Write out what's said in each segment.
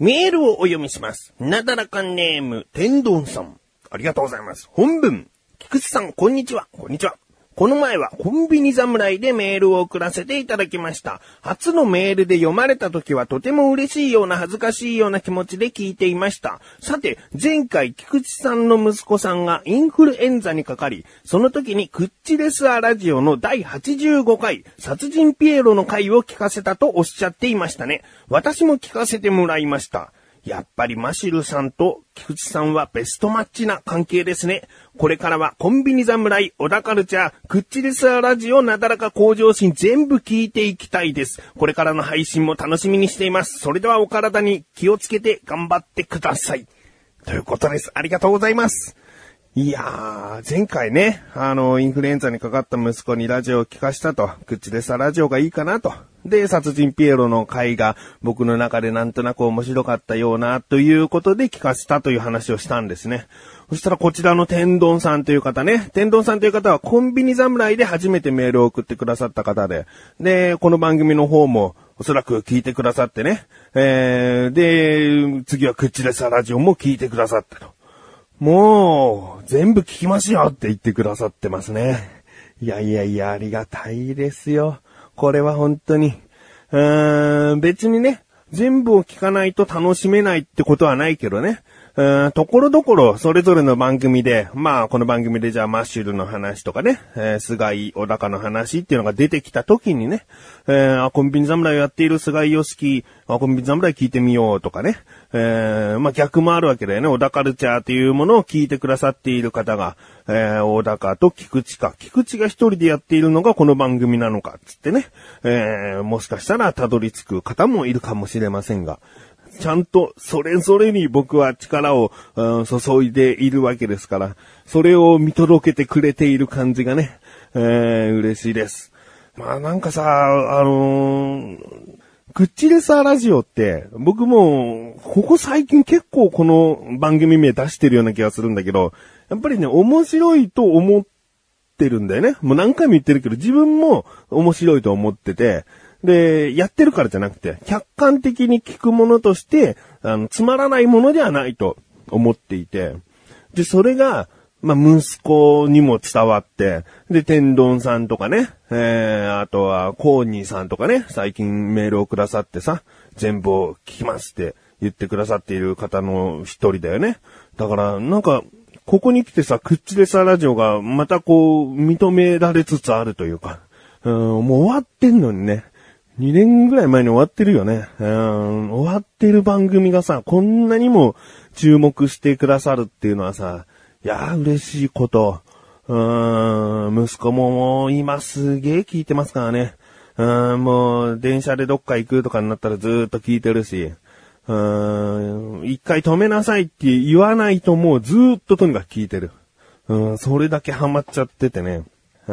メールをお読みします。なだらかネーム、天丼さん。ありがとうございます。本文。菊池さん、こんにちは。こんにちは。この前はコンビニ侍でメールを送らせていただきました。初のメールで読まれた時はとても嬉しいような恥ずかしいような気持ちで聞いていました。さて、前回菊池さんの息子さんがインフルエンザにかかり、その時にクッチレスアラジオの第85回、殺人ピエロの回を聞かせたとおっしゃっていましたね。私も聞かせてもらいました。やっぱりマシルさんと菊池さんはベストマッチな関係ですね。これからはコンビニ侍、小田カルチャー、クッチレスアラジオ、なだらか向上心全部聞いていきたいです。これからの配信も楽しみにしています。それではお体に気をつけて頑張ってください。ということです。ありがとうございます。いやー、前回ね、あの、インフルエンザにかかった息子にラジオを聞かしたと、口でさラジオがいいかなと。で、殺人ピエロの回が僕の中でなんとなく面白かったような、ということで聞かせたという話をしたんですね。そしたらこちらの天丼さんという方ね、天丼さんという方はコンビニ侍で初めてメールを送ってくださった方で、で、この番組の方もおそらく聞いてくださってね、えー、で、次は口でさラジオも聞いてくださったと。もう、全部聞きますよって言ってくださってますね。いやいやいや、ありがたいですよ。これは本当に。うーん、別にね、全部を聞かないと楽しめないってことはないけどね。ところどころ、それぞれの番組で、まあ、この番組でじゃあ、マッシュルの話とかね、えー、菅井小高の話っていうのが出てきた時にね、えー、あコンビニ侍をやっている菅井良樹、あコンビニ侍聞いてみようとかね、えー、まあ、逆もあるわけだよね。小田カルチャーというものを聞いてくださっている方が、えー、小高と菊池か。菊池が一人でやっているのがこの番組なのか、つってね。えー、もしかしたらたどり着く方もいるかもしれませんが。ちゃんとそれぞれに僕は力を、うん、注いでいるわけですから、それを見届けてくれている感じがね、えー、嬉しいです。まあなんかさ、あのー、クッチレサーラジオって、僕も、ここ最近結構この番組名出してるような気がするんだけど、やっぱりね、面白いと思ってるんだよね。もう何回も言ってるけど、自分も面白いと思ってて、で、やってるからじゃなくて、客観的に聞くものとして、あの、つまらないものではないと思っていて、で、それが、まあ、息子にも伝わって、で、天丼さんとかね、えー、あとは、コーニーさんとかね、最近メールをくださってさ、全部を聞きますって言ってくださっている方の一人だよね。だから、なんか、ここに来てさ、クッチレサラジオがまたこう、認められつつあるというか、うん、もう終わってんのにね、2年ぐらい前に終わってるよね。うん、終わってる番組がさ、こんなにも注目してくださるっていうのはさ、いやー嬉しいこと。うーん、息子も今すげえ聞いてますからね。うん、もう電車でどっか行くとかになったらずーっと聞いてるし、うーん、一回止めなさいって言わないともうずーっととにかく聞いてる。うん、それだけハマっちゃっててね。う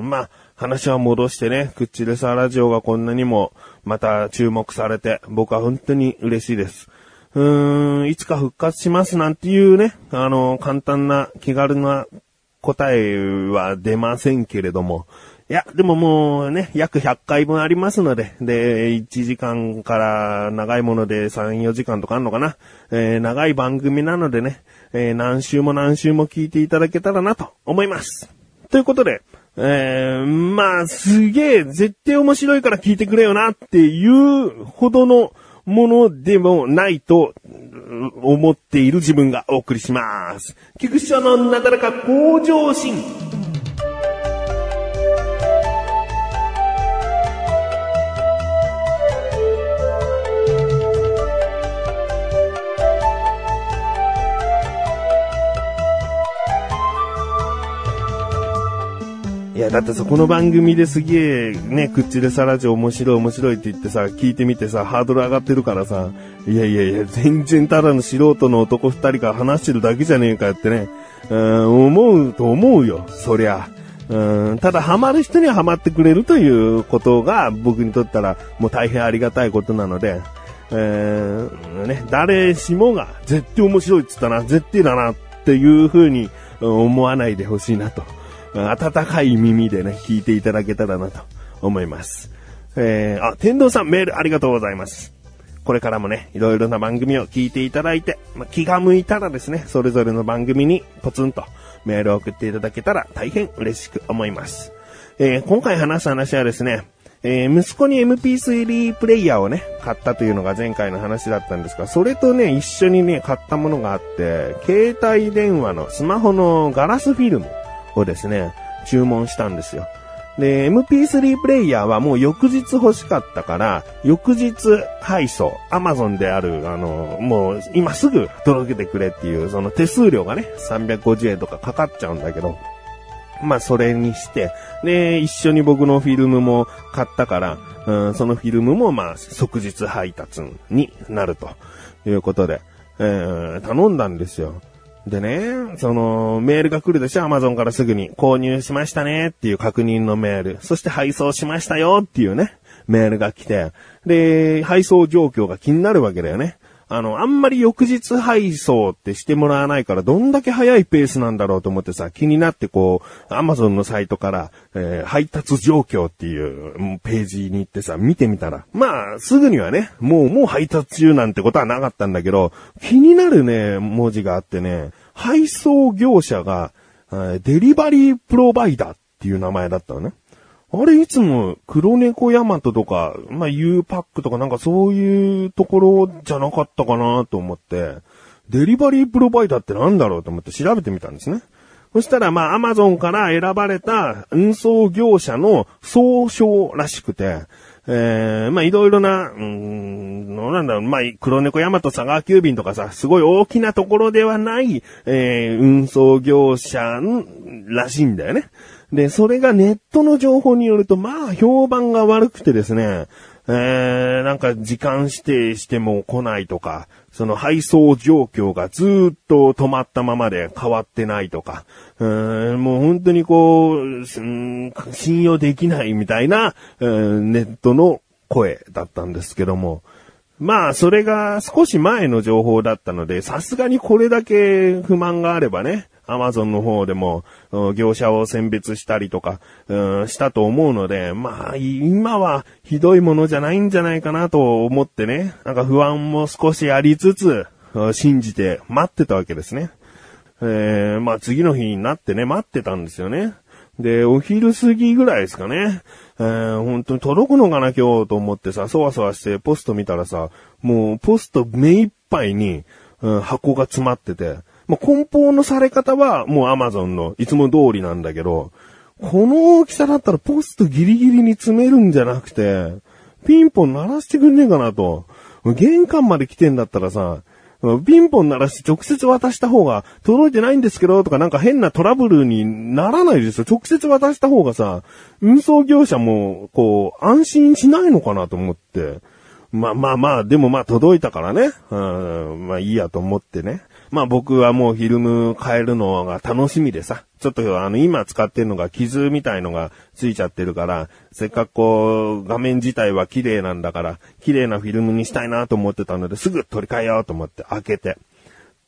ん、まあ、話は戻してね、クッチレサラジオがこんなにもまた注目されて、僕は本当に嬉しいです。うーん、いつか復活しますなんていうね、あの、簡単な気軽な答えは出ませんけれども、いや、でももうね、約100回分ありますので、で、1時間から長いもので3、4時間とかあるのかな。えー、長い番組なのでね、えー、何週も何週も聞いていただけたらなと思います。ということで、えー、まあ、すげえ、絶対面白いから聞いてくれよなっていうほどのものでもないと思っている自分がお送りします。菊池のなだらか向上心。いや、だってさ、この番組ですげえ、ね、クッチレサラジオ面白い面白いって言ってさ、聞いてみてさ、ハードル上がってるからさ、いやいやいや、全然ただの素人の男二人が話してるだけじゃねえかってね、うん、思うと思うよ、そりゃ。うん、ただハマる人にはハマってくれるということが僕にとったらもう大変ありがたいことなので、えー、ね、誰しもが絶対面白いって言ったな、絶対だなっていう風にうん思わないでほしいなと。温かい耳でね、聞いていただけたらなと思います。えー、あ、天童さんメールありがとうございます。これからもね、いろいろな番組を聞いていただいて、ま、気が向いたらですね、それぞれの番組にポツンとメールを送っていただけたら大変嬉しく思います。えー、今回話す話はですね、えー、息子に MP3 プレイヤーをね、買ったというのが前回の話だったんですが、それとね、一緒にね、買ったものがあって、携帯電話のスマホのガラスフィルムをですね、注文したんですよ。で、MP3 プレイヤーはもう翌日欲しかったから、翌日配送、Amazon である、あの、もう今すぐ届けてくれっていう、その手数料がね、350円とかかかっちゃうんだけど、まあそれにして、で、一緒に僕のフィルムも買ったから、うん、そのフィルムもまあ即日配達になるということで、えー、頼んだんですよ。でね、その、メールが来るでしょアマゾンからすぐに。購入しましたねっていう確認のメール。そして配送しましたよっていうね、メールが来て。で、配送状況が気になるわけだよね。あの、あんまり翌日配送ってしてもらわないから、どんだけ早いペースなんだろうと思ってさ、気になってこう、アマゾンのサイトから、えー、配達状況っていうページに行ってさ、見てみたら、まあ、すぐにはね、もう、もう配達中なんてことはなかったんだけど、気になるね、文字があってね、配送業者が、デリバリープロバイダーっていう名前だったのね。あれいつも黒猫ヤマトとか、まあ U パックとかなんかそういうところじゃなかったかなと思って、デリバリープロバイダーってなんだろうと思って調べてみたんですね。そしたらまあアマゾンから選ばれた運送業者の総称らしくて、えー、まあいろいろな、うん、なんだろう、まあ黒猫ヤマト佐川急便とかさ、すごい大きなところではない、えー、運送業者らしいんだよね。で、それがネットの情報によると、まあ、評判が悪くてですね、えー、なんか時間指定しても来ないとか、その配送状況がずっと止まったままで変わってないとか、うーんもう本当にこう、信用できないみたいな、ネットの声だったんですけども、まあ、それが少し前の情報だったので、さすがにこれだけ不満があればね、アマゾンの方でも、業者を選別したりとか、したと思うので、まあ、今はひどいものじゃないんじゃないかなと思ってね、なんか不安も少しありつつ、信じて待ってたわけですね。えー、まあ次の日になってね、待ってたんですよね。で、お昼過ぎぐらいですかね。えー、本当に届くのかな今日と思ってさ、そわそわしてポスト見たらさ、もうポスト目いっぱいに、うん、箱が詰まってて、まあ、梱包のされ方はもう Amazon のいつも通りなんだけど、この大きさだったらポストギリギリに詰めるんじゃなくて、ピンポン鳴らしてくんねえかなと。玄関まで来てんだったらさ、ピンポン鳴らして直接渡した方が届いてないんですけどとかなんか変なトラブルにならないですよ。直接渡した方がさ、運送業者もこう安心しないのかなと思って。まあまあまあ、でもまあ届いたからね。うん、まあいいやと思ってね。まあ僕はもうフィルム変えるのが楽しみでさ、ちょっとあの今使ってるのが傷みたいのがついちゃってるから、せっかくこう画面自体は綺麗なんだから、綺麗なフィルムにしたいなと思ってたのですぐ取り替えようと思って開けて。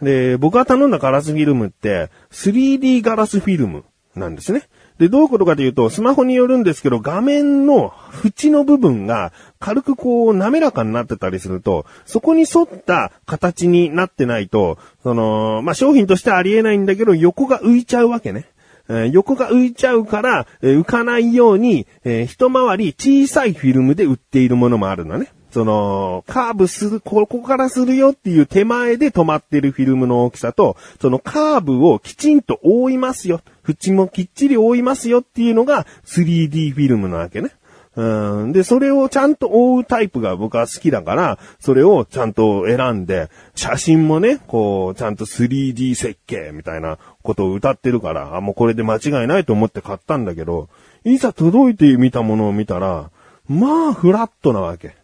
で、僕が頼んだガラスフィルムって 3D ガラスフィルムなんですね。で、どういうことかというと、スマホによるんですけど、画面の縁の部分が軽くこう滑らかになってたりすると、そこに沿った形になってないと、その、まあ、商品としてありえないんだけど、横が浮いちゃうわけね。え、横が浮いちゃうから、え、浮かないように、え、一回り小さいフィルムで売っているものもあるのね。その、カーブする、ここからするよっていう手前で止まってるフィルムの大きさと、そのカーブをきちんと覆いますよ。縁もきっちり覆いますよっていうのが 3D フィルムなわけね。うん。で、それをちゃんと覆うタイプが僕は好きだから、それをちゃんと選んで、写真もね、こう、ちゃんと 3D 設計みたいなことを歌ってるから、あ、もうこれで間違いないと思って買ったんだけど、いざ届いてみたものを見たら、まあ、フラットなわけ。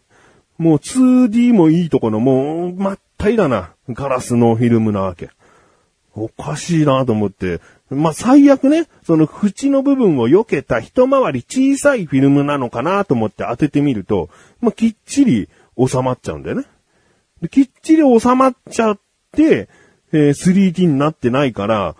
もう 2D もいいところもう、まったいだな、ガラスのフィルムなわけ。おかしいなと思って、まあ、最悪ね、その縁の部分を避けた一回り小さいフィルムなのかなと思って当ててみると、まあ、きっちり収まっちゃうんだよね。できっちり収まっちゃって、えー、3D になってないから、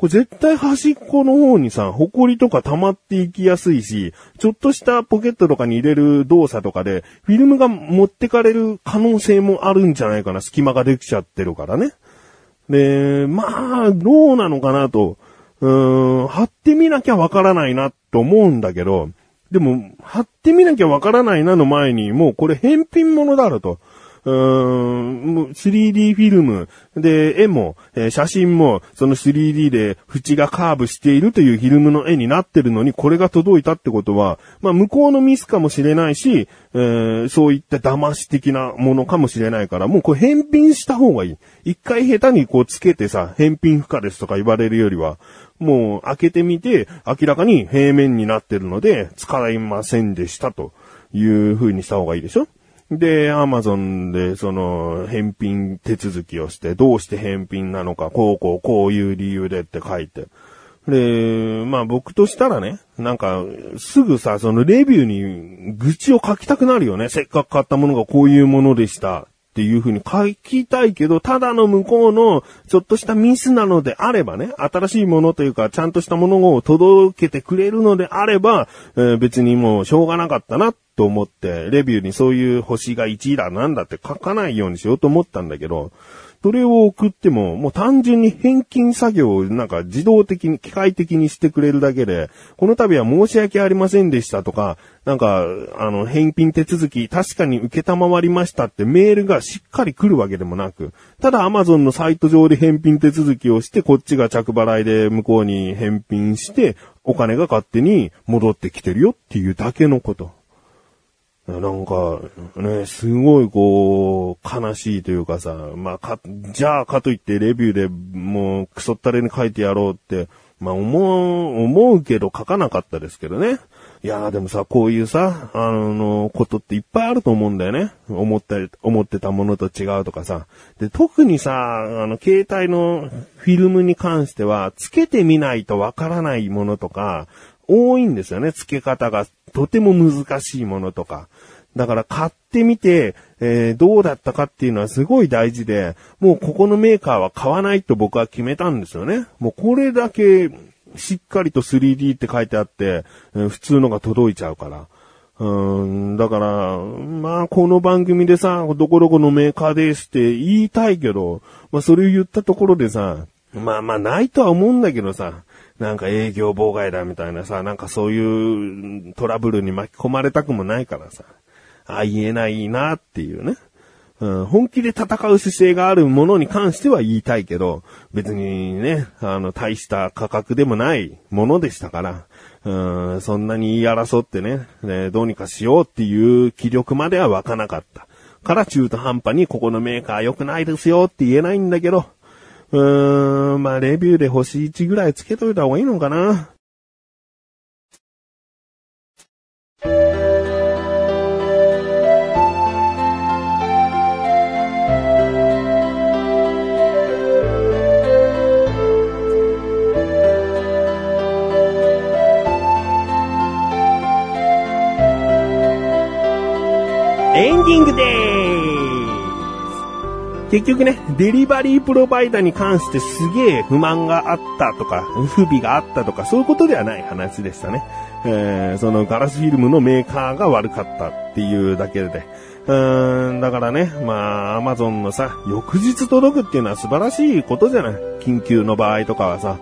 これ絶対端っこの方にさ、埃とか溜まっていきやすいし、ちょっとしたポケットとかに入れる動作とかで、フィルムが持ってかれる可能性もあるんじゃないかな。隙間ができちゃってるからね。で、まあ、どうなのかなと。うーん、貼ってみなきゃわからないなと思うんだけど、でも、貼ってみなきゃわからないなの前に、もうこれ返品物だろと。うーん、3D フィルムで、絵も、えー、写真も、その 3D で縁がカーブしているというフィルムの絵になってるのに、これが届いたってことは、まあ、向こうのミスかもしれないし、えー、そういった騙し的なものかもしれないから、もうこれ返品した方がいい。一回下手にこうつけてさ、返品不可ですとか言われるよりは、もう開けてみて、明らかに平面になってるので、使いませんでしたという風にした方がいいでしょ？で、アマゾンでその返品手続きをして、どうして返品なのか、こうこうこういう理由でって書いて。で、まあ僕としたらね、なんか、すぐさ、そのレビューに愚痴を書きたくなるよね。せっかく買ったものがこういうものでした。っていう風に書きたいけど、ただの向こうのちょっとしたミスなのであればね、新しいものというか、ちゃんとしたものを届けてくれるのであれば、えー、別にもうしょうがなかったなと思って、レビューにそういう星が1位だなんだって書かないようにしようと思ったんだけど、それを送っても、もう単純に返金作業をなんか自動的に、機械的にしてくれるだけで、この度は申し訳ありませんでしたとか、なんか、あの、返品手続き確かに受けたまわりましたってメールがしっかり来るわけでもなく、ただ Amazon のサイト上で返品手続きをして、こっちが着払いで向こうに返品して、お金が勝手に戻ってきてるよっていうだけのこと。なんか、ね、すごいこう、悲しいというかさ、まあ、か、じゃあかといってレビューでもうクソったれに書いてやろうって、まあ思う、思うけど書かなかったですけどね。いやーでもさ、こういうさ、あの、ことっていっぱいあると思うんだよね。思った、思ってたものと違うとかさ。で、特にさ、あの、携帯のフィルムに関しては、つけてみないとわからないものとか、多いんですよね。付け方がとても難しいものとか。だから買ってみて、えー、どうだったかっていうのはすごい大事で、もうここのメーカーは買わないと僕は決めたんですよね。もうこれだけしっかりと 3D って書いてあって、えー、普通のが届いちゃうから。うん、だから、まあ、この番組でさ、どこどこのメーカーですって言いたいけど、まあ、それを言ったところでさ、まあまあ、ないとは思うんだけどさ、なんか営業妨害だみたいなさ、なんかそういうトラブルに巻き込まれたくもないからさ、あ、あ言えないなっていうね。うん、本気で戦う姿勢があるものに関しては言いたいけど、別にね、あの、大した価格でもないものでしたから、うん、そんなに言い争ってね、ね、どうにかしようっていう気力までは湧かなかった。から中途半端にここのメーカー良くないですよって言えないんだけど、うーん、まあレビューで星1ぐらいつけといた方がいいのかな。エンディングでーす。結局ね、デリバリープロバイダーに関してすげえ不満があったとか、不備があったとか、そういうことではない話でしたね。えー、そのガラスフィルムのメーカーが悪かったっていうだけで。うーん、だからね、まあ、アマゾンのさ、翌日届くっていうのは素晴らしいことじゃない？緊急の場合とかはさ。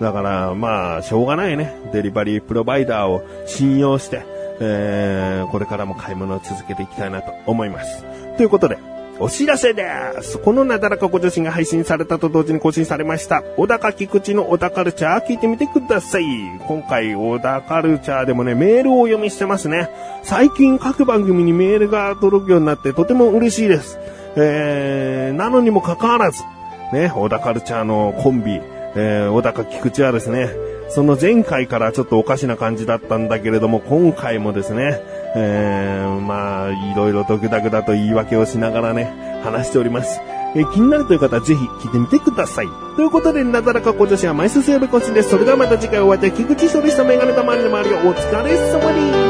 だから、まあ、しょうがないね。デリバリープロバイダーを信用して、えー、これからも買い物を続けていきたいなと思います。ということで、お知らせです。このなだらかご女子が配信されたと同時に更新されました。小高菊池の小田カルチャー聞いてみてください。今回小田カルチャーでもね、メールをお読みしてますね。最近各番組にメールが届くようになってとても嬉しいです。えー、なのにもかかわらず、ね、小田カルチャーのコンビ、えー、小高菊池はですね、その前回からちょっとおかしな感じだったんだけれども、今回もですね、えー、まあ、いろいろとぐだぐだと言い訳をしながらね、話しております。えー、気になるという方はぜひ聞いてみてください。ということで、なだらか小女子は毎週水曜日更新です。それではまた次回お会いいたい菊池処理したメガネたまりの周りをお疲れ様です。